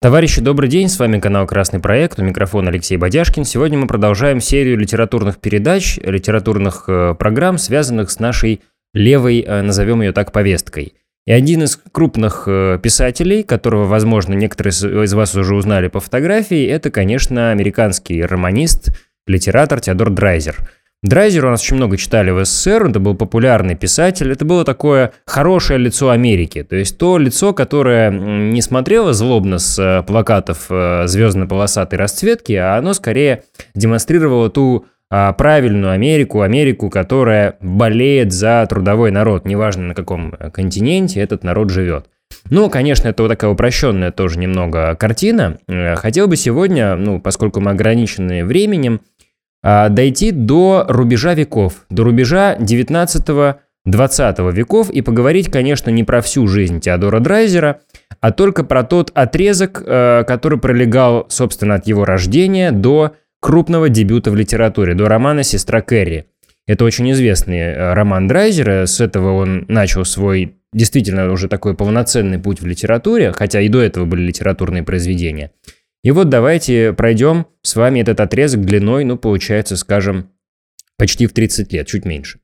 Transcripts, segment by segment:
Товарищи, добрый день, с вами канал «Красный проект», у микрофона Алексей Бодяшкин. Сегодня мы продолжаем серию литературных передач, литературных э, программ, связанных с нашей левой, э, назовем ее так, повесткой. И один из крупных э, писателей, которого, возможно, некоторые из вас уже узнали по фотографии, это, конечно, американский романист, литератор Теодор Драйзер – Драйзер у нас очень много читали в СССР, это был популярный писатель, это было такое хорошее лицо Америки, то есть то лицо, которое не смотрело злобно с э, плакатов э, звездно-полосатой расцветки, а оно скорее демонстрировало ту а, правильную Америку, Америку, которая болеет за трудовой народ, неважно на каком континенте этот народ живет. Ну, конечно, это вот такая упрощенная тоже немного картина. Э, хотел бы сегодня, ну, поскольку мы ограничены временем, дойти до рубежа веков, до рубежа 19-20 веков и поговорить, конечно, не про всю жизнь Теодора Драйзера, а только про тот отрезок, э, который пролегал, собственно, от его рождения до крупного дебюта в литературе, до романа «Сестра Кэрри». Это очень известный э, роман Драйзера, с этого он начал свой действительно уже такой полноценный путь в литературе, хотя и до этого были литературные произведения – и вот давайте пройдем с вами этот отрезок длиной, ну, получается, скажем, почти в 30 лет, чуть меньше.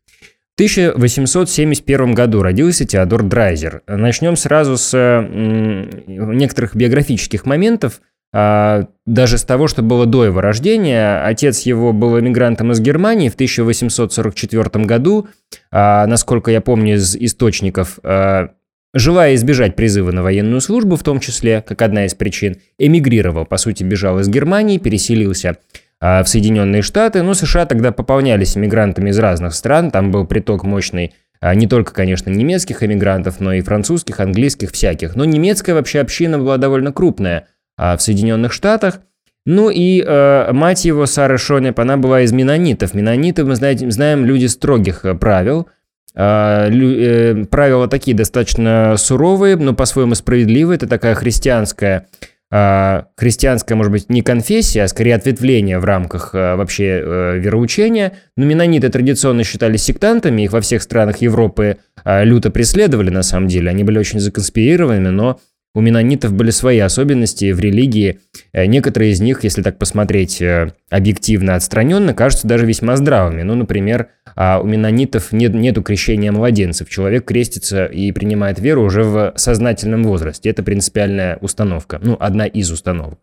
В 1871 году родился Теодор Драйзер. Начнем сразу с некоторых биографических моментов, а, даже с того, что было до его рождения. Отец его был эмигрантом из Германии в 1844 году. А, насколько я помню из источников, а, Желая избежать призыва на военную службу, в том числе, как одна из причин, эмигрировал, по сути, бежал из Германии, переселился а, в Соединенные Штаты, но США тогда пополнялись эмигрантами из разных стран, там был приток мощный а, не только, конечно, немецких эмигрантов, но и французских, английских, всяких. Но немецкая вообще община была довольно крупная а, в Соединенных Штатах. Ну и э, мать его, Сара Шонеп, она была из менонитов. Менониты, мы знаете, знаем, люди строгих э, правил – правила такие достаточно суровые, но по-своему справедливые. Это такая христианская, а, христианская, может быть, не конфессия, а скорее ответвление в рамках а, вообще э, вероучения. Но менониты традиционно считались сектантами, их во всех странах Европы люто преследовали на самом деле. Они были очень законспирированными, но у менонитов были свои особенности в религии. Э, некоторые из них, если так посмотреть э, объективно, отстраненно, кажутся даже весьма здравыми. Ну, например, а у менонитов нет, нету крещения младенцев. Человек крестится и принимает веру уже в сознательном возрасте. Это принципиальная установка. Ну, одна из установок.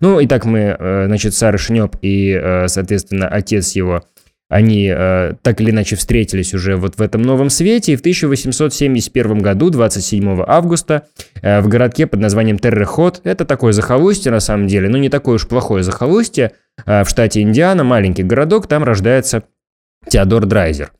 Ну, и так мы, э, значит, Сара Шнеп и, соответственно, отец его – они э, так или иначе встретились уже вот в этом новом свете, и в 1871 году, 27 августа, э, в городке под названием Террехот, это такое захолустье на самом деле, но не такое уж плохое захолустье, э, в штате Индиана, маленький городок, там рождается Теодор Драйзер.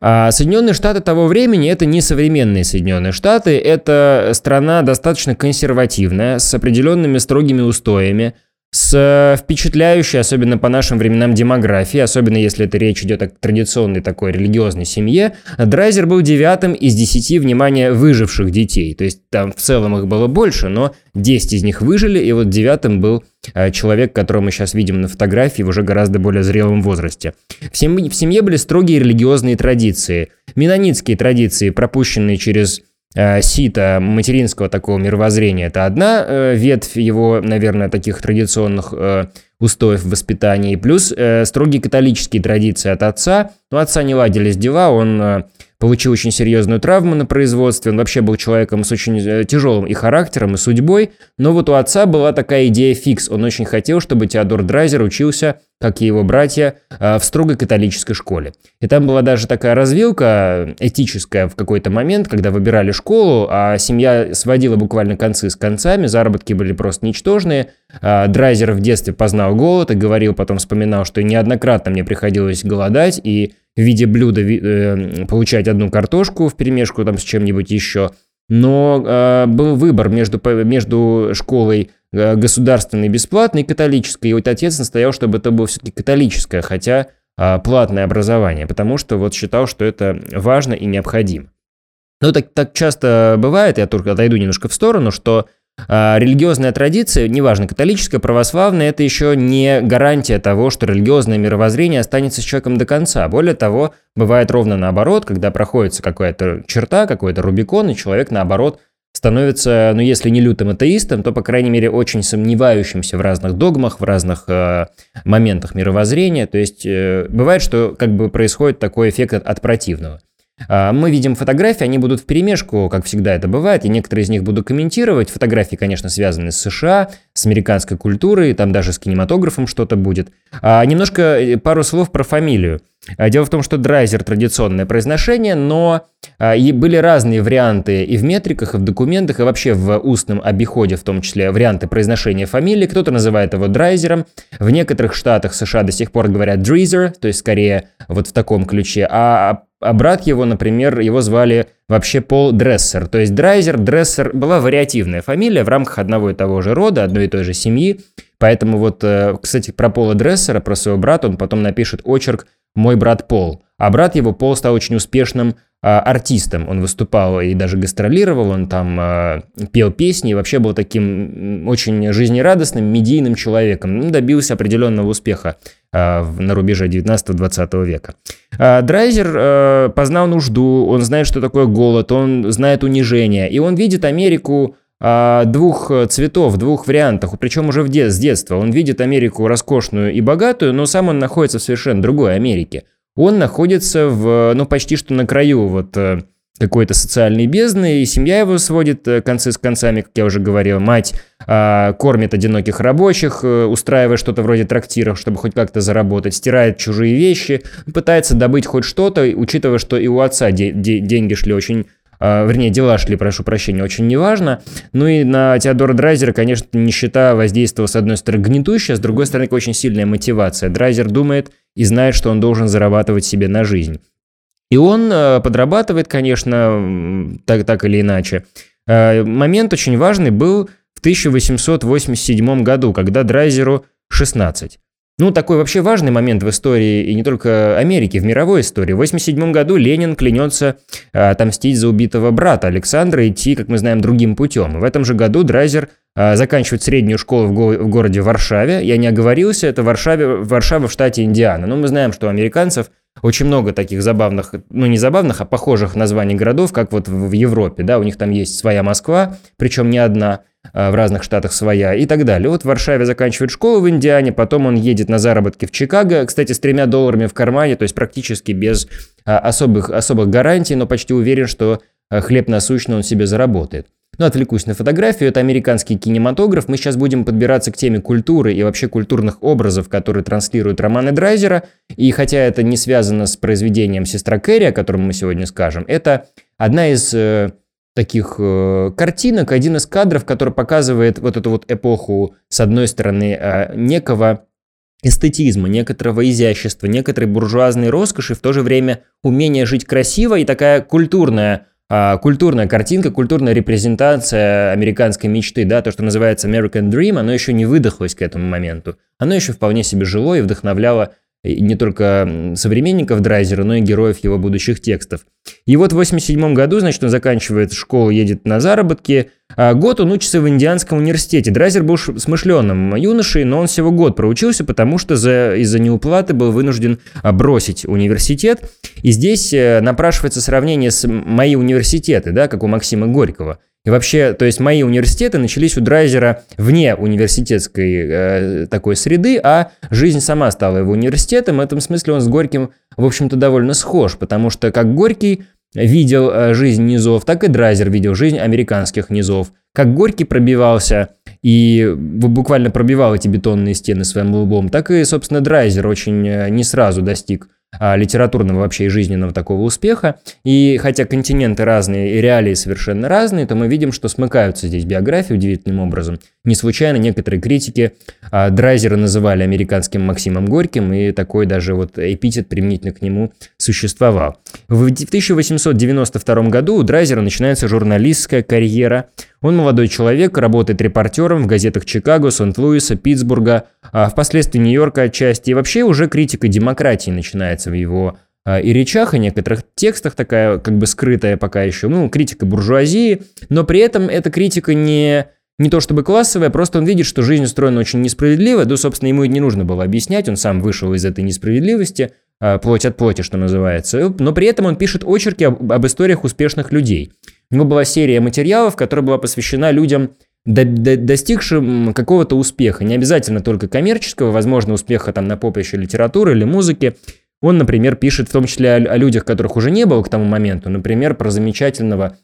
А Соединенные Штаты того времени это не современные Соединенные Штаты, это страна достаточно консервативная, с определенными строгими устоями, с э, впечатляющей, особенно по нашим временам, демографией, особенно если это речь идет о традиционной такой религиозной семье, Драйзер был девятым из десяти, внимания, выживших детей. То есть там в целом их было больше, но 10 из них выжили, и вот девятым был э, человек, которого мы сейчас видим на фотографии в уже гораздо более зрелом возрасте. В семье, в семье были строгие религиозные традиции. Менонитские традиции, пропущенные через сита материнского такого мировоззрения. Это одна э, ветвь его, наверное, таких традиционных э, устоев воспитания. Плюс строгие католические традиции от отца. Но отца не ладились дела, он получил очень серьезную травму на производстве. Он вообще был человеком с очень э, тяжелым и характером, и судьбой. Но вот у отца была такая идея фикс. Он очень хотел, чтобы Теодор Драйзер учился, как и его братья, э, в строгой католической школе. И там была даже такая развилка этическая в какой-то момент, когда выбирали школу, а семья сводила буквально концы с концами, заработки были просто ничтожные. Драйзер в детстве познал голод и говорил, потом вспоминал, что неоднократно мне приходилось голодать, и в виде блюда э, получать одну картошку в перемешку там с чем-нибудь еще. Но э, был выбор между, между школой э, государственной бесплатной и католической. И вот отец настоял, чтобы это было все-таки католическое, хотя э, платное образование, потому что вот считал, что это важно и необходимо. Ну, так, так часто бывает, я только отойду немножко в сторону, что а, религиозная традиция, неважно, католическая, православная, это еще не гарантия того, что религиозное мировоззрение останется с человеком до конца. Более того, бывает ровно наоборот, когда проходится какая-то черта, какой-то рубикон, и человек, наоборот, становится, ну если не лютым атеистом, то, по крайней мере, очень сомневающимся в разных догмах, в разных э, моментах мировоззрения. То есть э, бывает, что как бы происходит такой эффект от, от противного. А, мы видим фотографии, они будут в перемешку, как всегда это бывает, и некоторые из них буду комментировать. Фотографии, конечно, связаны с США, с американской культурой, там даже с кинематографом что-то будет. А немножко э, пару слов про фамилию. А, дело в том, что драйзер традиционное произношение, но а, и были разные варианты и в метриках, и в документах, и вообще в устном обиходе, в том числе варианты произношения фамилии. Кто-то называет его драйзером. В некоторых штатах США до сих пор говорят дризер, то есть скорее вот в таком ключе. А а брат его, например, его звали вообще Пол Дрессер. То есть Драйзер, Дрессер была вариативная фамилия в рамках одного и того же рода, одной и той же семьи. Поэтому вот, э, кстати, про Пола Дрессера, про своего брата, он потом напишет очерк «Мой брат Пол». А брат его, Пол, стал очень успешным а, артистом. Он выступал и даже гастролировал, он там а, пел песни и вообще был таким очень жизнерадостным, медийным человеком. Ну, добился определенного успеха а, на рубеже 19-20 века. А, Драйзер а, познал нужду, он знает, что такое голод, он знает унижение, и он видит Америку двух цветов, двух вариантах, причем уже в де- с детства. Он видит Америку роскошную и богатую, но сам он находится в совершенно другой Америке – он находится в, ну, почти что на краю вот э, какой-то социальной бездны, и семья его сводит э, концы с концами, как я уже говорил. Мать а, кормит одиноких рабочих, э, устраивая что-то вроде трактиров, чтобы хоть как-то заработать, стирает чужие вещи, пытается добыть хоть что-то, учитывая, что и у отца де- де- деньги шли очень а, вернее, дела шли, прошу прощения, очень неважно. Ну и на Теодора Драйзера, конечно, нищета воздействовала, с одной стороны, гнетущая, с другой стороны, очень сильная мотивация. Драйзер думает и знает, что он должен зарабатывать себе на жизнь. И он э, подрабатывает, конечно, так, так или иначе. Э, момент очень важный был в 1887 году, когда Драйзеру 16. Ну, такой вообще важный момент в истории, и не только Америки, в мировой истории. В 1987 году Ленин клянется а, отомстить за убитого брата Александра, идти, как мы знаем, другим путем. В этом же году Драйзер а, заканчивает среднюю школу в, го- в городе Варшаве. Я не оговорился, это Варшаве, Варшава в штате Индиана. Но мы знаем, что у американцев очень много таких забавных, ну не забавных, а похожих названий городов, как вот в Европе, да, у них там есть своя Москва, причем не одна, а, в разных штатах своя и так далее. Вот в Варшаве заканчивает школу в Индиане, потом он едет на заработки в Чикаго, кстати, с тремя долларами в кармане, то есть практически без а, особых, особых гарантий, но почти уверен, что хлеб насущный он себе заработает. Ну, отвлекусь на фотографию. Это американский кинематограф. Мы сейчас будем подбираться к теме культуры и вообще культурных образов, которые транслируют романы Драйзера. И хотя это не связано с произведением «Сестра Кэрри», о котором мы сегодня скажем, это одна из э, таких э, картинок, один из кадров, который показывает вот эту вот эпоху, с одной стороны, э, некого эстетизма, некоторого изящества, некоторой буржуазной роскоши, в то же время умение жить красиво и такая культурная культурная картинка, культурная репрезентация американской мечты, да, то, что называется American Dream, оно еще не выдохлось к этому моменту. Оно еще вполне себе жило и вдохновляло не только современников Драйзера, но и героев его будущих текстов. И вот в 87 году, значит, он заканчивает школу, едет на заработки. А год он учится в Индианском университете. Драйзер был смышленным юношей, но он всего год проучился, потому что за, из-за неуплаты был вынужден а, бросить университет. И здесь э, напрашивается сравнение с «Мои университеты», да, как у Максима Горького. И вообще, то есть мои университеты начались у Драйзера вне университетской э, такой среды, а жизнь сама стала его университетом. В этом смысле он с Горьким, в общем-то, довольно схож, потому что как Горький видел э, жизнь низов, так и Драйзер видел жизнь американских низов. Как Горький пробивался и буквально пробивал эти бетонные стены своим лбом, так и, собственно, Драйзер очень э, не сразу достиг литературного вообще и жизненного такого успеха. И хотя континенты разные и реалии совершенно разные, то мы видим, что смыкаются здесь биографии удивительным образом. Не случайно некоторые критики а, Драйзера называли американским Максимом Горьким, и такой даже вот эпитет применительно к нему существовал. В 1892 году у Драйзера начинается журналистская карьера. Он молодой человек, работает репортером в газетах Чикаго, Сент-Луиса, Питтсбурга, а впоследствии Нью-Йорка отчасти. И вообще уже критика демократии начинается в его а, и речах, и некоторых текстах такая как бы скрытая пока еще, ну, критика буржуазии, но при этом эта критика не не то чтобы классовая, просто он видит, что жизнь устроена очень несправедливо, да, собственно, ему и не нужно было объяснять, он сам вышел из этой несправедливости, а, плоть от плоти, что называется, но при этом он пишет очерки об, об историях успешных людей. У него была серия материалов, которая была посвящена людям, до, до, достигшим какого-то успеха. Не обязательно только коммерческого, возможно, успеха там на поприще литературы или музыки. Он, например, пишет в том числе о, людях, которых уже не было к тому моменту. Например, про замечательного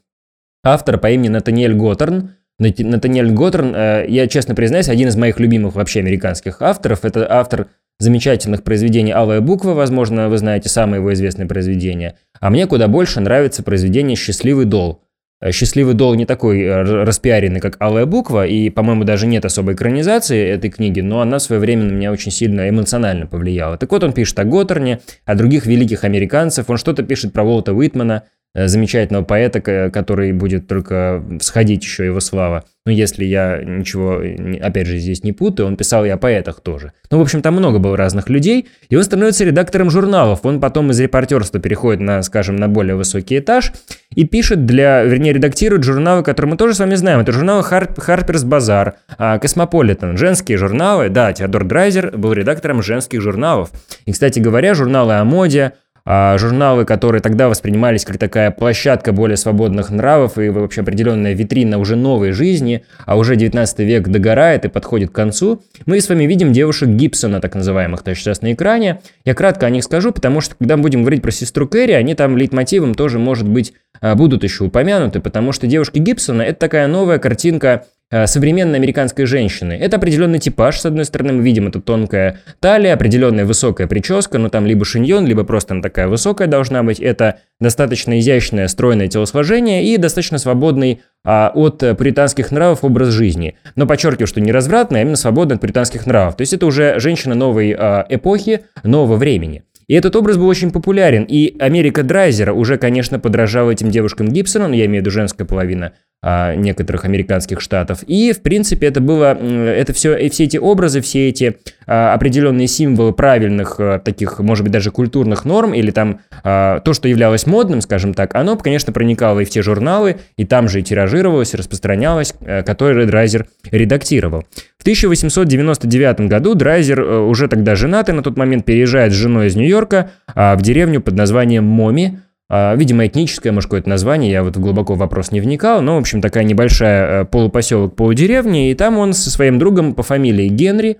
автора по имени Натаниэль Готтерн. Натаниэль Готтерн, э, я честно признаюсь, один из моих любимых вообще американских авторов. Это автор замечательных произведений «Алая буква», возможно, вы знаете самое его известное произведение. А мне куда больше нравится произведение «Счастливый дол». Э, «Счастливый дол» не такой э, распиаренный, как «Алая буква», и, по-моему, даже нет особой экранизации этой книги, но она в свое время на меня очень сильно эмоционально повлияла. Так вот, он пишет о Готтерне, о других великих американцев, он что-то пишет про Уолта Уитмана, замечательного поэта, который будет только всходить еще его слава. Ну, если я ничего, опять же, здесь не путаю, он писал и о поэтах тоже. Ну, в общем, там много было разных людей, и он становится редактором журналов. Он потом из репортерства переходит на, скажем, на более высокий этаж и пишет для, вернее, редактирует журналы, которые мы тоже с вами знаем. Это журналы Harper's Bazaar, Cosmopolitan, женские журналы. Да, Теодор Драйзер был редактором женских журналов. И, кстати говоря, журналы о моде, а журналы, которые тогда воспринимались как такая площадка более свободных нравов и вообще определенная витрина уже новой жизни, а уже 19 век догорает и подходит к концу, мы с вами видим девушек Гибсона, так называемых, то сейчас на экране. Я кратко о них скажу, потому что когда будем говорить про сестру Кэрри, они там лейтмотивом тоже, может быть, а, будут еще упомянуты, потому что девушки Гибсона – это такая новая картинка современной американской женщины. Это определенный типаж, с одной стороны, мы видим это тонкая талия, определенная высокая прическа, но там либо шиньон, либо просто она такая высокая должна быть. Это достаточно изящное, стройное телосложение и достаточно свободный а, от британских нравов образ жизни. Но подчеркиваю, что не развратный, а именно свободный от британских нравов. То есть это уже женщина новой а, эпохи, нового времени. И этот образ был очень популярен, и Америка Драйзера уже, конечно, подражала этим девушкам Гибсона, но я имею в виду женская половина а, некоторых американских штатов. И, в принципе, это было, это все, и все эти образы, все эти а, определенные символы правильных а, таких, может быть, даже культурных норм, или там а, то, что являлось модным, скажем так, оно, конечно, проникало и в те журналы, и там же и тиражировалось, и распространялось, а, которые Драйзер редактировал. В 1899 году Драйзер, а, уже тогда женатый, на тот момент переезжает с женой из Нью-Йорка в деревню под названием Моми, видимо, этническое, может, какое-то название, я вот глубоко в вопрос не вникал, но, в общем, такая небольшая э, полупоселок, полудеревня, и там он со своим другом по фамилии Генри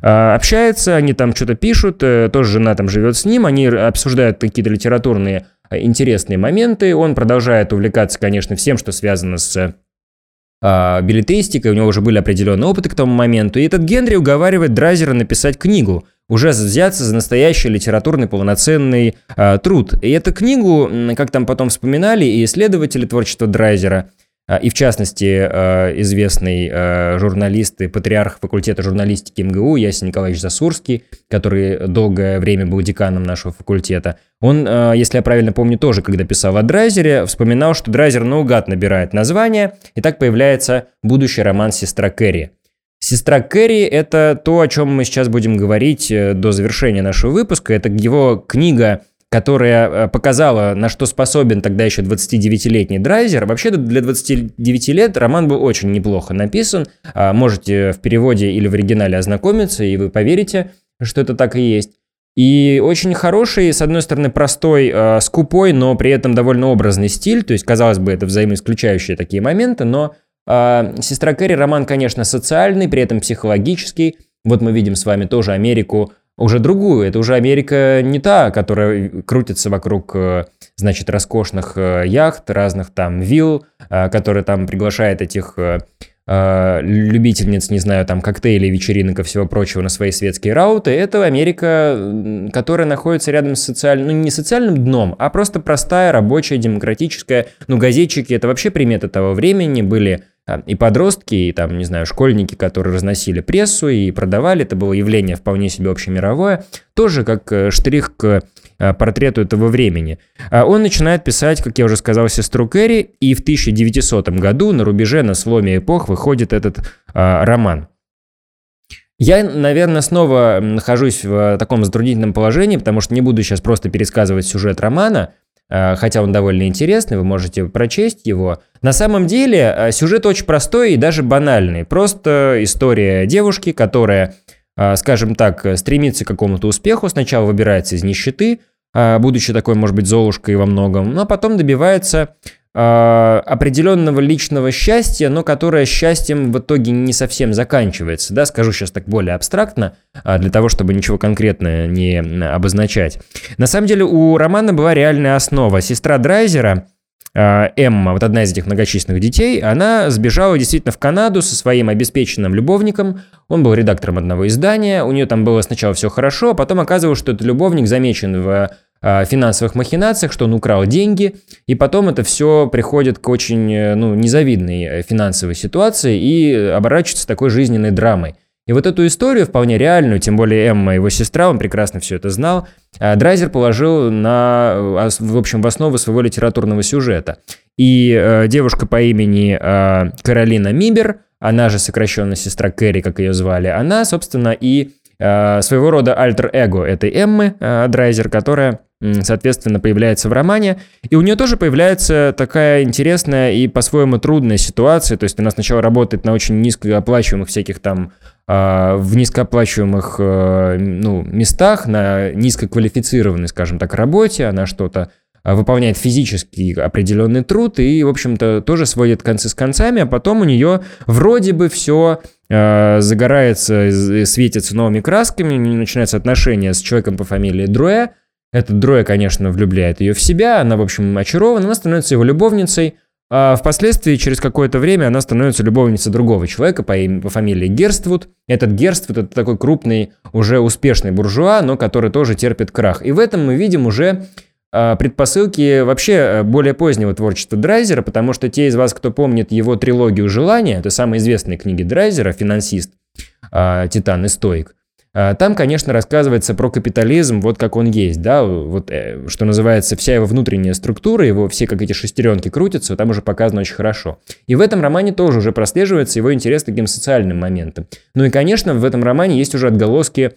а, общается, они там что-то пишут, э, тоже жена там живет с ним, они обсуждают какие-то литературные э, интересные моменты, он продолжает увлекаться, конечно, всем, что связано с а, билетристикой, у него уже были определенные опыты к тому моменту, и этот Генри уговаривает Драйзера написать книгу – уже взяться за настоящий литературный полноценный э, труд. И эту книгу, как там потом вспоминали и исследователи творчества Драйзера, э, и в частности э, известный э, журналист и патриарх факультета журналистики МГУ Ясен Николаевич Засурский, который долгое время был деканом нашего факультета, он, э, если я правильно помню, тоже, когда писал о Драйзере, вспоминал, что Драйзер наугад набирает название, и так появляется будущий роман «Сестра Кэрри». Сестра Кэрри – это то, о чем мы сейчас будем говорить э, до завершения нашего выпуска. Это его книга, которая э, показала, на что способен тогда еще 29-летний Драйзер. Вообще для 29 лет роман был очень неплохо написан. А, можете в переводе или в оригинале ознакомиться, и вы поверите, что это так и есть. И очень хороший, с одной стороны, простой, э, скупой, но при этом довольно образный стиль. То есть, казалось бы, это взаимоисключающие такие моменты, но сестра Кэрри роман, конечно, социальный, при этом психологический. Вот мы видим с вами тоже Америку уже другую. Это уже Америка не та, которая крутится вокруг, э, значит, роскошных э, яхт, разных там вилл, э, которая там приглашает этих любительниц, не знаю, там коктейлей, вечеринок и всего прочего на свои светские рауты, это Америка, которая находится рядом с социальным, ну не социальным дном, а просто простая, рабочая, демократическая. Ну, газетчики это вообще приметы того времени были и подростки, и там, не знаю, школьники, которые разносили прессу и продавали, это было явление вполне себе общемировое, тоже как э, штрих к э, портрету этого времени. А он начинает писать, как я уже сказал, сестру Кэрри, и в 1900 году на рубеже, на сломе эпох выходит этот а, роман. Я, наверное, снова нахожусь в таком затруднительном положении, потому что не буду сейчас просто пересказывать сюжет романа, Э, хотя он довольно интересный, вы можете прочесть его. На самом деле э, сюжет очень простой и даже банальный. Просто история девушки, которая, э, скажем так, стремится к какому-то успеху, сначала выбирается из нищеты, будучи такой, может быть, золушкой во многом, но потом добивается э, определенного личного счастья, но которое счастьем в итоге не совсем заканчивается. Да, скажу сейчас так более абстрактно, э, для того, чтобы ничего конкретно не обозначать. На самом деле у романа была реальная основа. Сестра Драйзера, э, Эмма, вот одна из этих многочисленных детей, она сбежала действительно в Канаду со своим обеспеченным любовником. Он был редактором одного издания, у нее там было сначала все хорошо, а потом оказывалось, что этот любовник замечен в финансовых махинациях, что он украл деньги, и потом это все приходит к очень э, ну, незавидной э, финансовой ситуации и оборачивается такой жизненной драмой. И вот эту историю, вполне реальную, тем более Эмма, его сестра, он прекрасно все это знал, э, Драйзер положил на, в общем, в основу своего литературного сюжета. И девушка по имени Каролина Мибер, она же сокращенно сестра Кэрри, как ее звали, она, собственно, и своего рода альтер-эго этой Эммы Драйзер, которая соответственно, появляется в романе. И у нее тоже появляется такая интересная и по-своему трудная ситуация. То есть она сначала работает на очень низкооплачиваемых всяких там а, в низкооплачиваемых э, ну, местах, на низкоквалифицированной, скажем так, работе. Она что-то выполняет физический определенный труд и, в общем-то, тоже сводит концы с концами, а потом у нее вроде бы все э, загорается, светится новыми красками, начинается отношения с человеком по фамилии Друэ, этот Дроя, конечно, влюбляет ее в себя, она, в общем, очарована, она становится его любовницей, а впоследствии, через какое-то время, она становится любовницей другого человека по, имени, по фамилии Герствуд. Этот Герствуд – это такой крупный, уже успешный буржуа, но который тоже терпит крах. И в этом мы видим уже а, предпосылки вообще э, более позднего творчества Драйзера, потому что те из вас, кто помнит его трилогию «Желания», это самые известные книги Драйзера, «Финансист», а, «Титан» и «Стоик», а, там, конечно, рассказывается про капитализм, вот как он есть, да, вот э, что называется, вся его внутренняя структура, его все как эти шестеренки крутятся, там уже показано очень хорошо. И в этом романе тоже уже прослеживается его интерес к таким социальным моментам. Ну и, конечно, в этом романе есть уже отголоски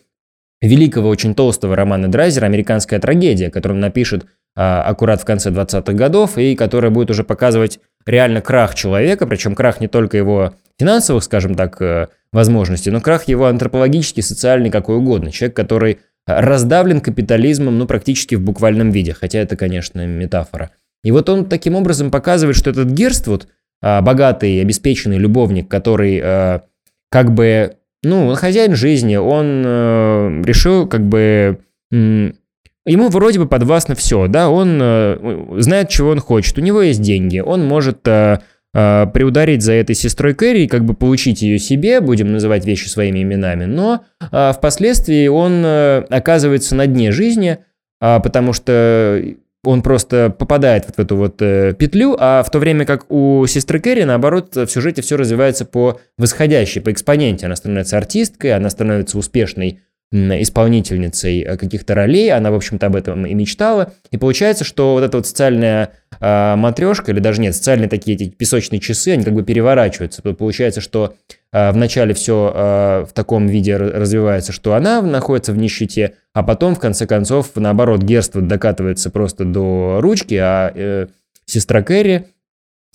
великого, очень толстого романа Драйзера «Американская трагедия», который он напишет а, аккурат в конце 20-х годов, и которая будет уже показывать реально крах человека, причем крах не только его финансовых, скажем так, э, возможностей, но крах его антропологический, социальный, какой угодно. Человек, который раздавлен капитализмом, ну, практически в буквальном виде, хотя это, конечно, метафора. И вот он таким образом показывает, что этот Герствуд, а, богатый, обеспеченный любовник, который а, как бы, ну, он хозяин жизни, он э, решил как бы... Ему вроде бы подвластно все, да, он э, знает, чего он хочет, у него есть деньги, он может э, приударить за этой сестрой Кэрри как бы получить ее себе, будем называть вещи своими именами, но э, впоследствии он э, оказывается на дне жизни, э, потому что он просто попадает вот в эту вот э, петлю, а в то время как у сестры Кэрри, наоборот, в сюжете все развивается по восходящей, по экспоненте. Она становится артисткой, она становится успешной исполнительницей э, каких-то ролей, она, в общем-то, об этом и мечтала. И получается, что вот эта вот социальная э, матрешка, или даже нет, социальные такие эти песочные часы, они как бы переворачиваются. Получается, что э, вначале все э, в таком виде развивается, что она находится в нищете, а потом, в конце концов, наоборот, герство докатывается просто до ручки, а э, сестра Кэрри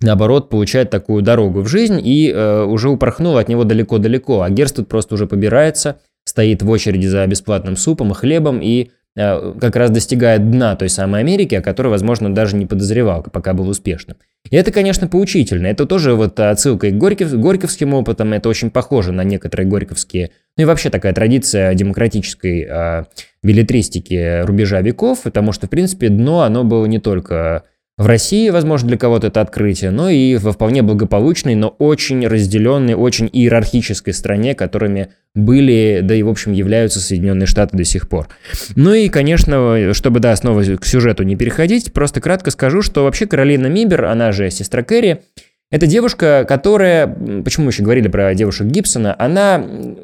наоборот, получает такую дорогу в жизнь и э, уже упорхнула от него далеко-далеко, а Герст тут просто уже побирается, стоит в очереди за бесплатным супом и хлебом и э, как раз достигает дна той самой Америки, о которой, возможно, даже не подозревал, пока был успешным. И это, конечно, поучительно. Это тоже вот отсылка и к Горьков, горьковским опытам, это очень похоже на некоторые горьковские, ну и вообще такая традиция демократической э, билетристики рубежа веков, потому что, в принципе, дно, оно было не только в России, возможно, для кого-то это открытие, но и во вполне благополучной, но очень разделенной, очень иерархической стране, которыми были, да и, в общем, являются Соединенные Штаты до сих пор. Ну и, конечно, чтобы, да, снова к сюжету не переходить, просто кратко скажу, что вообще Каролина Мибер, она же сестра Кэрри, это девушка, которая, почему еще говорили про девушек Гибсона, она,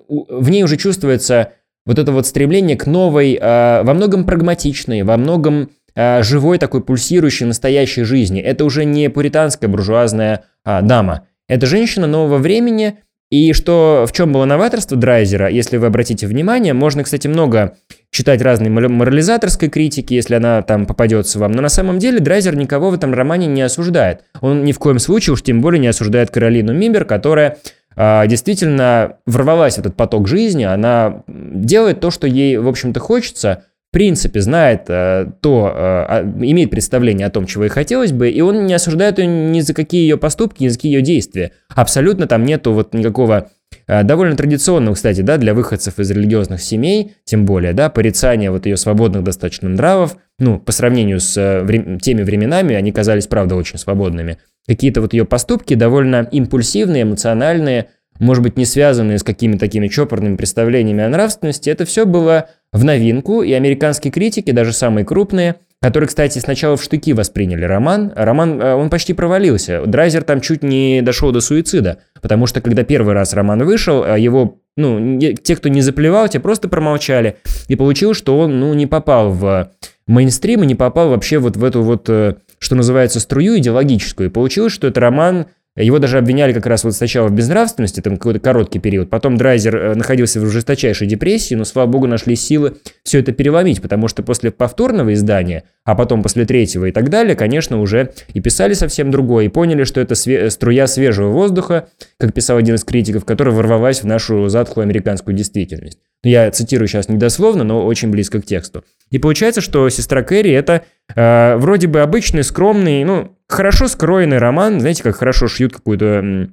в ней уже чувствуется вот это вот стремление к новой, а, во многом прагматичной, во многом а, живой такой пульсирующей настоящей жизни. Это уже не пуританская буржуазная а, дама. Это женщина нового времени, и что в чем было новаторство Драйзера, если вы обратите внимание, можно, кстати, много читать разной морализаторской критики, если она там попадется вам, но на самом деле Драйзер никого в этом романе не осуждает. Он ни в коем случае уж тем более не осуждает Каролину Мимбер, которая а, действительно ворвалась в этот поток жизни, она делает то, что ей, в общем-то, хочется, принципе знает э, то, э, а, имеет представление о том, чего ей хотелось бы, и он не осуждает ее ни за какие ее поступки, ни за какие ее действия. Абсолютно там нету вот никакого э, довольно традиционного, кстати, да, для выходцев из религиозных семей, тем более, да, порицания вот ее свободных достаточно нравов, ну, по сравнению с вре- теми временами, они казались, правда, очень свободными. Какие-то вот ее поступки довольно импульсивные, эмоциональные, может быть, не связанные с какими-то такими чопорными представлениями о нравственности, это все было в новинку, и американские критики, даже самые крупные, которые, кстати, сначала в штыки восприняли роман, роман, э, он почти провалился. Драйзер там чуть не дошел до суицида, потому что когда первый раз роман вышел, э, его, ну, те, кто не заплевал, те просто промолчали, и получилось, что он, ну, не попал в мейнстрим и не попал вообще вот в эту вот, э, что называется, струю идеологическую. И получилось, что это роман его даже обвиняли как раз вот сначала в безнравственности, там какой-то короткий период. Потом Драйзер э, находился в жесточайшей депрессии, но, слава богу, нашли силы все это переломить, потому что после повторного издания, а потом после третьего и так далее, конечно, уже и писали совсем другое, и поняли, что это све- струя свежего воздуха, как писал один из критиков, которая ворвалась в нашу затхлую американскую действительность. Я цитирую сейчас недословно, но очень близко к тексту. И получается, что «Сестра Кэрри» — это э, вроде бы обычный, скромный, ну, хорошо скроенный роман, знаете, как хорошо шьют какую-то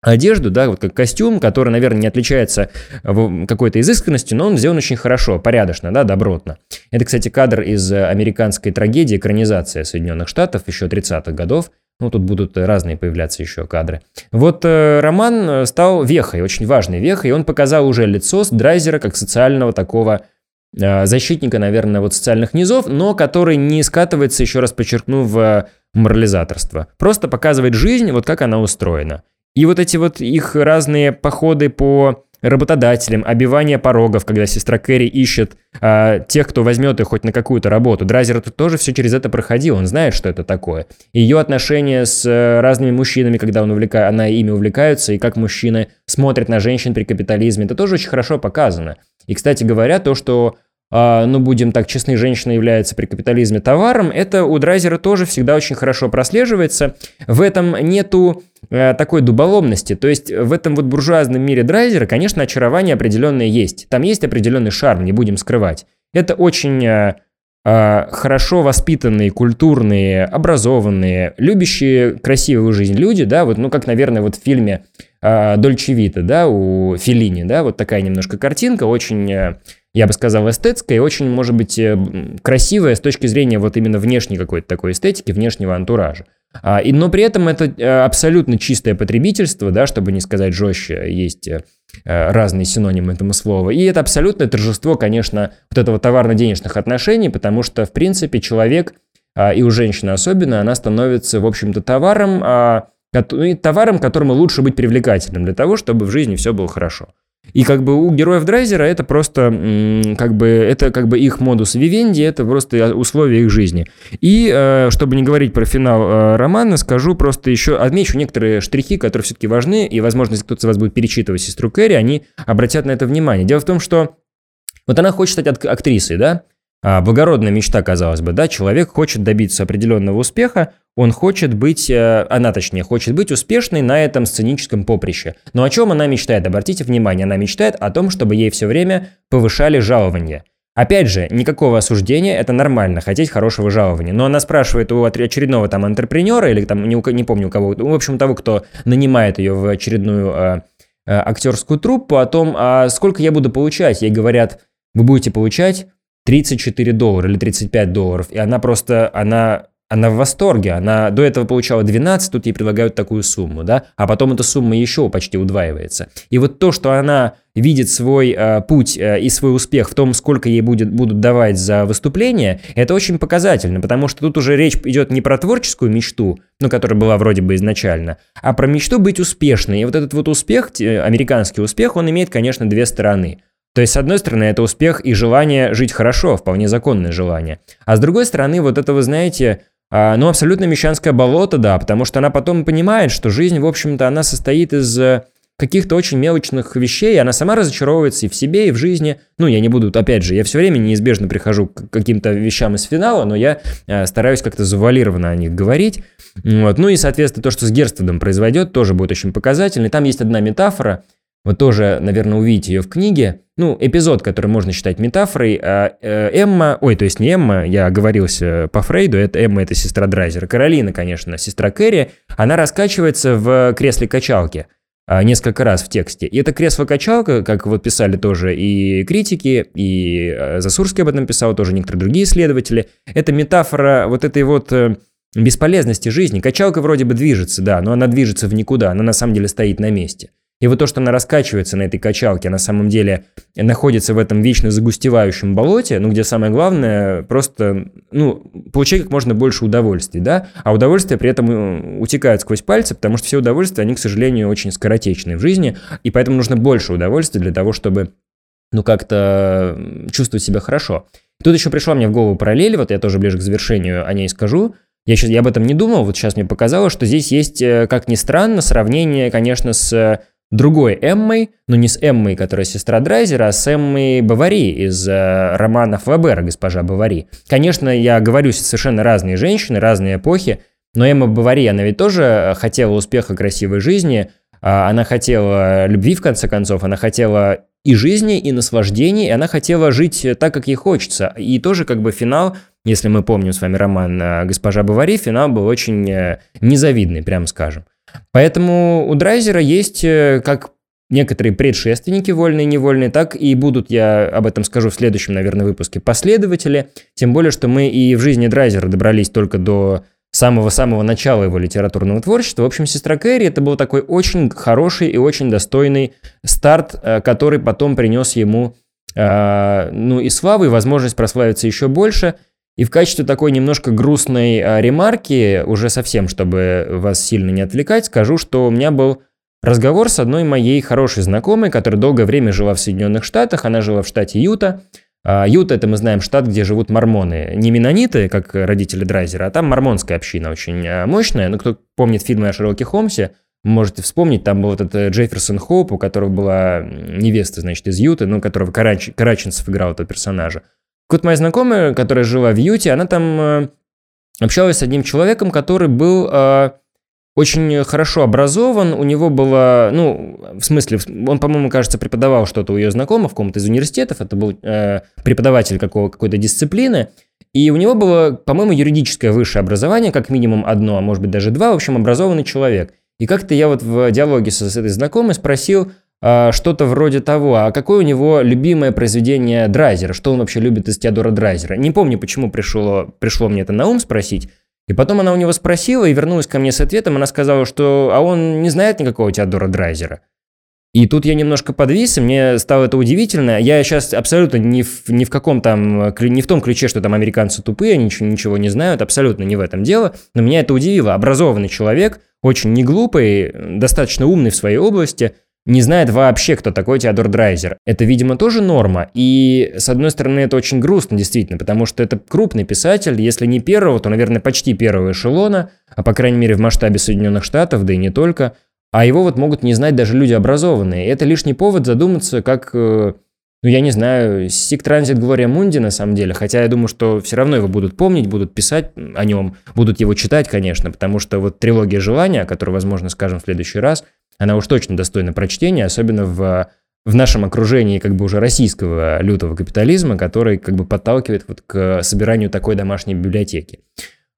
одежду, да, вот как костюм, который, наверное, не отличается какой-то изысканностью, но он сделан очень хорошо, порядочно, да, добротно. Это, кстати, кадр из американской трагедии «Экранизация Соединенных Штатов» еще 30-х годов, ну, тут будут разные появляться еще кадры. Вот э, роман э, стал вехой, очень важной вехой, и он показал уже лицо Драйзера как социального такого э, защитника, наверное, вот социальных низов, но который не скатывается, еще раз подчеркну, в морализаторство. Просто показывает жизнь, вот как она устроена. И вот эти вот их разные походы по работодателям, обивание порогов, когда сестра Кэрри ищет а, тех, кто возьмет их хоть на какую-то работу. Драйзер тоже все через это проходил, он знает, что это такое. Ее отношения с а, разными мужчинами, когда он увлека... она ими увлекаются, и как мужчины смотрят на женщин при капитализме, это тоже очень хорошо показано. И, кстати говоря, то, что ну, будем так честны, женщина является при капитализме товаром, это у Драйзера тоже всегда очень хорошо прослеживается. В этом нету э, такой дуболомности. То есть в этом вот буржуазном мире Драйзера, конечно, очарование определенное есть. Там есть определенный шарм, не будем скрывать. Это очень э, э, хорошо воспитанные, культурные, образованные, любящие красивую жизнь люди, да, вот, ну, как, наверное, вот в фильме Дольче Вита, да, у Филини, да, вот такая немножко картинка, очень... Я бы сказал, эстетская и очень, может быть, э, красивая с точки зрения вот именно внешней какой-то такой эстетики, внешнего антуража. А, и, но при этом это э, абсолютно чистое потребительство, да, чтобы не сказать жестче, есть э, разные синонимы этому слову. И это абсолютное торжество, конечно, вот этого товарно-денежных отношений, потому что, в принципе, человек, а, и у женщины особенно, она становится, в общем-то, товаром, а, товаром, которому лучше быть привлекательным для того, чтобы в жизни все было хорошо. И как бы у героев Драйзера это просто как бы это как бы их модус вивенди, это просто условия их жизни. И э, чтобы не говорить про финал э, романа, скажу просто еще отмечу некоторые штрихи, которые все-таки важны, и, возможно, если кто-то из вас будет перечитывать сестру Кэрри, они обратят на это внимание. Дело в том, что вот она хочет стать актрисой, да? А, благородная мечта, казалось бы, да? Человек хочет добиться определенного успеха, он хочет быть, э, она точнее, хочет быть успешной на этом сценическом поприще. Но о чем она мечтает? Обратите внимание, она мечтает о том, чтобы ей все время повышали жалование. Опять же, никакого осуждения, это нормально, хотеть хорошего жалования. Но она спрашивает у очередного там антрепренера или там, не, не помню у кого, в общем, того, кто нанимает ее в очередную э, э, актерскую труппу, о том, а сколько я буду получать. Ей говорят, вы будете получать 34 доллара или 35 долларов. И она просто, она она в восторге, она до этого получала 12, тут ей предлагают такую сумму, да, а потом эта сумма еще почти удваивается. И вот то, что она видит свой э, путь э, и свой успех в том, сколько ей будет, будут давать за выступление, это очень показательно, потому что тут уже речь идет не про творческую мечту, ну, которая была вроде бы изначально, а про мечту быть успешной. И вот этот вот успех, американский успех, он имеет, конечно, две стороны. То есть, с одной стороны, это успех и желание жить хорошо, вполне законное желание. А с другой стороны, вот это, вы знаете, а, ну, абсолютно мещанское болото, да, потому что она потом понимает, что жизнь, в общем-то, она состоит из э, каких-то очень мелочных вещей, она сама разочаровывается и в себе, и в жизни. Ну, я не буду, опять же, я все время неизбежно прихожу к каким-то вещам из финала, но я э, стараюсь как-то завуалированно о них говорить. Вот. Ну и, соответственно, то, что с Герстедом произойдет, тоже будет очень показательно. там есть одна метафора, вот тоже, наверное, увидите ее в книге. Ну, эпизод, который можно считать метафорой. А, э, Эмма, ой, то есть не Эмма, я оговорился по Фрейду, это Эмма, это сестра Драйзера. Каролина, конечно, сестра Кэрри, она раскачивается в кресле качалки а, несколько раз в тексте. И это кресло-качалка, как вот писали тоже и критики, и э, Засурский об этом писал, тоже некоторые другие исследователи. Это метафора вот этой вот э, бесполезности жизни. Качалка вроде бы движется, да, но она движется в никуда, она на самом деле стоит на месте. И вот то, что она раскачивается на этой качалке, на самом деле находится в этом вечно загустевающем болоте, ну, где самое главное просто, ну, получать как можно больше удовольствий, да, а удовольствия при этом э, утекают сквозь пальцы, потому что все удовольствия, они, к сожалению, очень скоротечны в жизни, и поэтому нужно больше удовольствия для того, чтобы, ну, как-то чувствовать себя хорошо. Тут еще пришла мне в голову параллель, вот я тоже ближе к завершению о ней скажу, я, сейчас, я об этом не думал, вот сейчас мне показалось, что здесь есть, э, как ни странно, сравнение, конечно, с другой Эммой, но не с Эммой, которая сестра Драйзера, а с Эммой Бавари из э, романа Флабера «Госпожа Бавари». Конечно, я говорю, совершенно разные женщины, разные эпохи, но Эмма Бавари, она ведь тоже хотела успеха, красивой жизни, а она хотела любви, в конце концов, она хотела и жизни, и наслаждений, и она хотела жить так, как ей хочется. И тоже как бы финал, если мы помним с вами роман э, «Госпожа Бавари», финал был очень э, незавидный, прям скажем. Поэтому у Драйзера есть э, как некоторые предшественники, вольные и невольные, так и будут, я об этом скажу в следующем, наверное, выпуске, последователи. Тем более, что мы и в жизни Драйзера добрались только до самого-самого начала его литературного творчества. В общем, «Сестра Кэрри» это был такой очень хороший и очень достойный старт, э, который потом принес ему э, ну и славу, и возможность прославиться еще больше – и в качестве такой немножко грустной а, ремарки, уже совсем, чтобы вас сильно не отвлекать, скажу, что у меня был разговор с одной моей хорошей знакомой, которая долгое время жила в Соединенных Штатах. Она жила в штате Юта. А, Юта – это мы знаем штат, где живут мормоны. Не менониты, как родители Драйзера, а там мормонская община очень а, мощная. Ну, кто помнит фильмы о Шерлоке Холмсе, можете вспомнить, там был этот э, Джефферсон Хоуп, у которого была невеста, значит, из Юты, ну, которого Карач... Караченцев играл этого персонажа. Вот моя знакомая, которая жила в Юте, она там э, общалась с одним человеком, который был э, очень хорошо образован, у него было, ну, в смысле, он, по-моему, кажется, преподавал что-то у ее знакомых в каком-то из университетов, это был э, преподаватель какого, какой-то дисциплины, и у него было, по-моему, юридическое высшее образование, как минимум одно, а может быть даже два, в общем, образованный человек. И как-то я вот в диалоге с, с этой знакомой спросил, что-то вроде того, а какое у него любимое произведение Драйзера, что он вообще любит из Теодора Драйзера. Не помню, почему пришло, пришло мне это на ум спросить. И потом она у него спросила и вернулась ко мне с ответом. Она сказала, что а он не знает никакого Теодора Драйзера. И тут я немножко подвис, и мне стало это удивительно. Я сейчас абсолютно не в, ни в каком там, не в том ключе, что там американцы тупые, ничего, ничего не знают, абсолютно не в этом дело. Но меня это удивило. Образованный человек, очень неглупый, достаточно умный в своей области – не знает вообще, кто такой Теодор Драйзер. Это, видимо, тоже норма. И, с одной стороны, это очень грустно, действительно, потому что это крупный писатель, если не первого, то, наверное, почти первого эшелона, а, по крайней мере, в масштабе Соединенных Штатов, да и не только. А его вот могут не знать даже люди образованные. И это лишний повод задуматься, как, э, ну, я не знаю, Сик Транзит Глория Мунди, на самом деле. Хотя я думаю, что все равно его будут помнить, будут писать о нем, будут его читать, конечно, потому что вот трилогия желания, о которой, возможно, скажем в следующий раз – она уж точно достойна прочтения, особенно в, в нашем окружении как бы уже российского лютого капитализма, который как бы подталкивает вот к собиранию такой домашней библиотеки.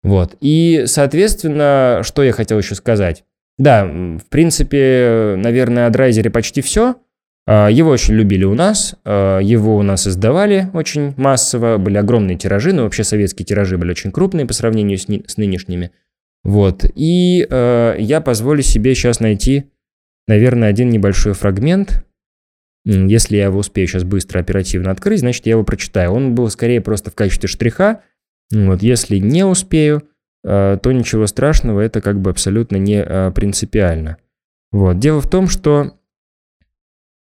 Вот. И, соответственно, что я хотел еще сказать. Да, в принципе, наверное, о Драйзере почти все. А, его очень любили у нас, а, его у нас издавали очень массово, были огромные тиражи, но вообще советские тиражи были очень крупные по сравнению с, с нынешними. Вот. И э, я позволю себе сейчас найти наверное, один небольшой фрагмент. Если я его успею сейчас быстро, оперативно открыть, значит, я его прочитаю. Он был скорее просто в качестве штриха. Вот, если не успею, э, то ничего страшного, это как бы абсолютно не э, принципиально. Вот. Дело в том, что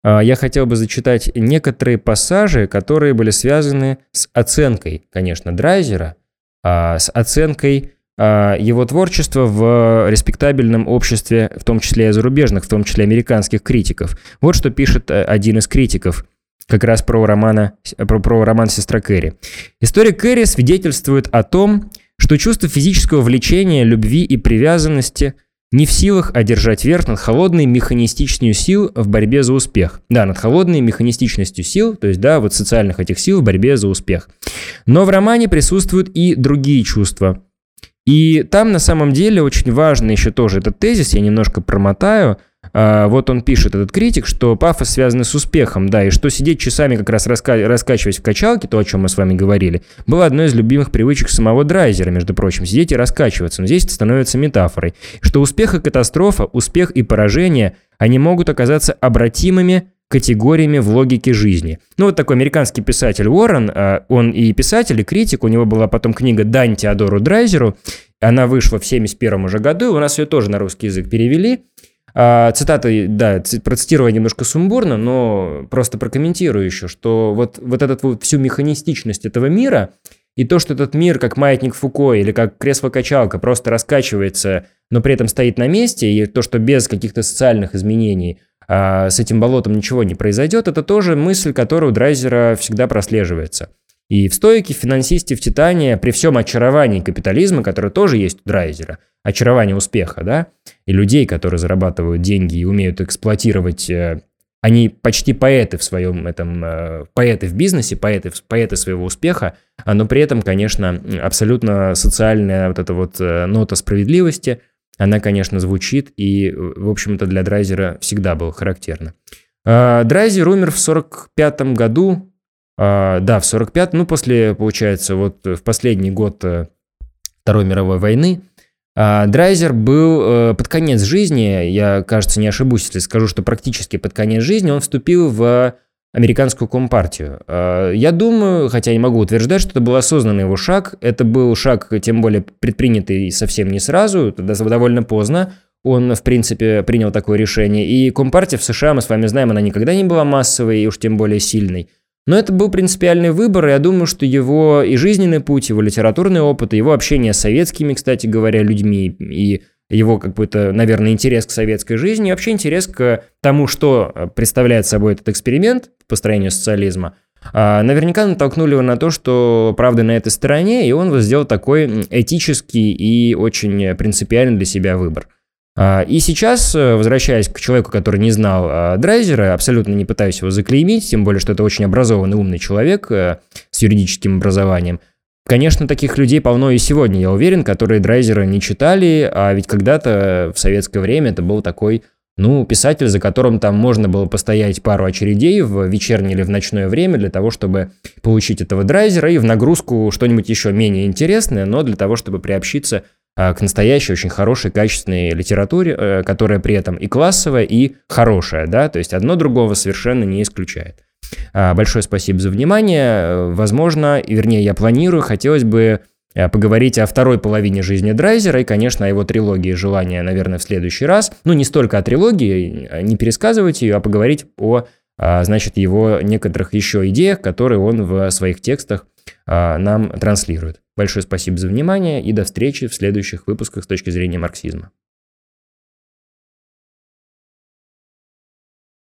э, я хотел бы зачитать некоторые пассажи, которые были связаны с оценкой, конечно, Драйзера, а с оценкой его творчество в респектабельном обществе, в том числе и зарубежных, в том числе американских критиков. Вот что пишет э, один из критиков как раз про, романа, про, про роман «Сестра Кэрри». История Кэрри свидетельствует о том, что чувство физического влечения, любви и привязанности не в силах одержать верх над холодной механистичностью сил в борьбе за успех. Да, над холодной механистичностью сил, то есть, да, вот социальных этих сил в борьбе за успех. Но в романе присутствуют и другие чувства. И там на самом деле очень важно еще тоже этот тезис, я немножко промотаю – а, вот он пишет, этот критик, что пафос связан с успехом, да, и что сидеть часами как раз раска- раскачиваясь в качалке, то, о чем мы с вами говорили, было одной из любимых привычек самого Драйзера, между прочим, сидеть и раскачиваться, но здесь это становится метафорой, что успех и катастрофа, успех и поражение, они могут оказаться обратимыми категориями в логике жизни. Ну, вот такой американский писатель Уоррен, а, он и писатель, и критик, у него была потом книга «Дань Теодору Драйзеру», она вышла в 71 уже году, у нас ее тоже на русский язык перевели, а, цитаты, да, процитирую немножко сумбурно, но просто прокомментирую еще, что вот, вот эту вот всю механистичность этого мира и то, что этот мир, как маятник Фуко или как кресло-качалка, просто раскачивается, но при этом стоит на месте, и то, что без каких-то социальных изменений а, с этим болотом ничего не произойдет, это тоже мысль, которая у Драйзера всегда прослеживается. И в стойке, в финансисте, в Титане, при всем очаровании капитализма, которое тоже есть у Драйзера, очарование успеха, да, и людей, которые зарабатывают деньги и умеют эксплуатировать, э, они почти поэты в своем этом, э, поэты в бизнесе, поэты, поэты своего успеха, но при этом, конечно, абсолютно социальная вот эта вот э, нота справедливости, она, конечно, звучит и, в общем-то, для Драйзера всегда было характерно. Драйзер умер в 45 году, а, да, в 45 ну, после, получается, вот в последний год э, Второй мировой войны, а, Драйзер был э, под конец жизни, я, кажется, не ошибусь, если скажу, что практически под конец жизни он вступил в американскую компартию. А, я думаю, хотя не могу утверждать, что это был осознанный его шаг. Это был шаг, тем более, предпринятый совсем не сразу, довольно поздно. Он, в принципе, принял такое решение. И компартия в США, мы с вами знаем, она никогда не была массовой и уж тем более сильной. Но это был принципиальный выбор, и я думаю, что его и жизненный путь, его литературный опыт, его общение с советскими, кстати говоря, людьми, и его какой-то, наверное, интерес к советской жизни, и вообще интерес к тому, что представляет собой этот эксперимент по построению социализма, а, наверняка натолкнули его на то, что правда на этой стороне, и он сделал такой этический и очень принципиальный для себя выбор. А, и сейчас, э, возвращаясь к человеку, который не знал Драйзера, абсолютно не пытаюсь его заклеймить, тем более, что это очень образованный, умный человек э, с юридическим образованием. Конечно, таких людей полно и сегодня, я уверен, которые Драйзера не читали, а ведь когда-то в советское время это был такой, ну, писатель, за которым там можно было постоять пару очередей в вечернее или в ночное время для того, чтобы получить этого Драйзера и в нагрузку что-нибудь еще менее интересное, но для того, чтобы приобщиться а, к настоящей, очень хорошей, качественной литературе, э, которая при этом и классовая, и хорошая, да, то есть одно другого совершенно не исключает. А, большое спасибо за внимание. Возможно, вернее, я планирую, хотелось бы э, поговорить о второй половине жизни Драйзера и, конечно, о его трилогии «Желание», наверное, в следующий раз. Ну, не столько о трилогии, не пересказывать ее, а поговорить о, а, значит, его некоторых еще идеях, которые он в своих текстах нам транслирует. Большое спасибо за внимание и до встречи в следующих выпусках с точки зрения марксизма.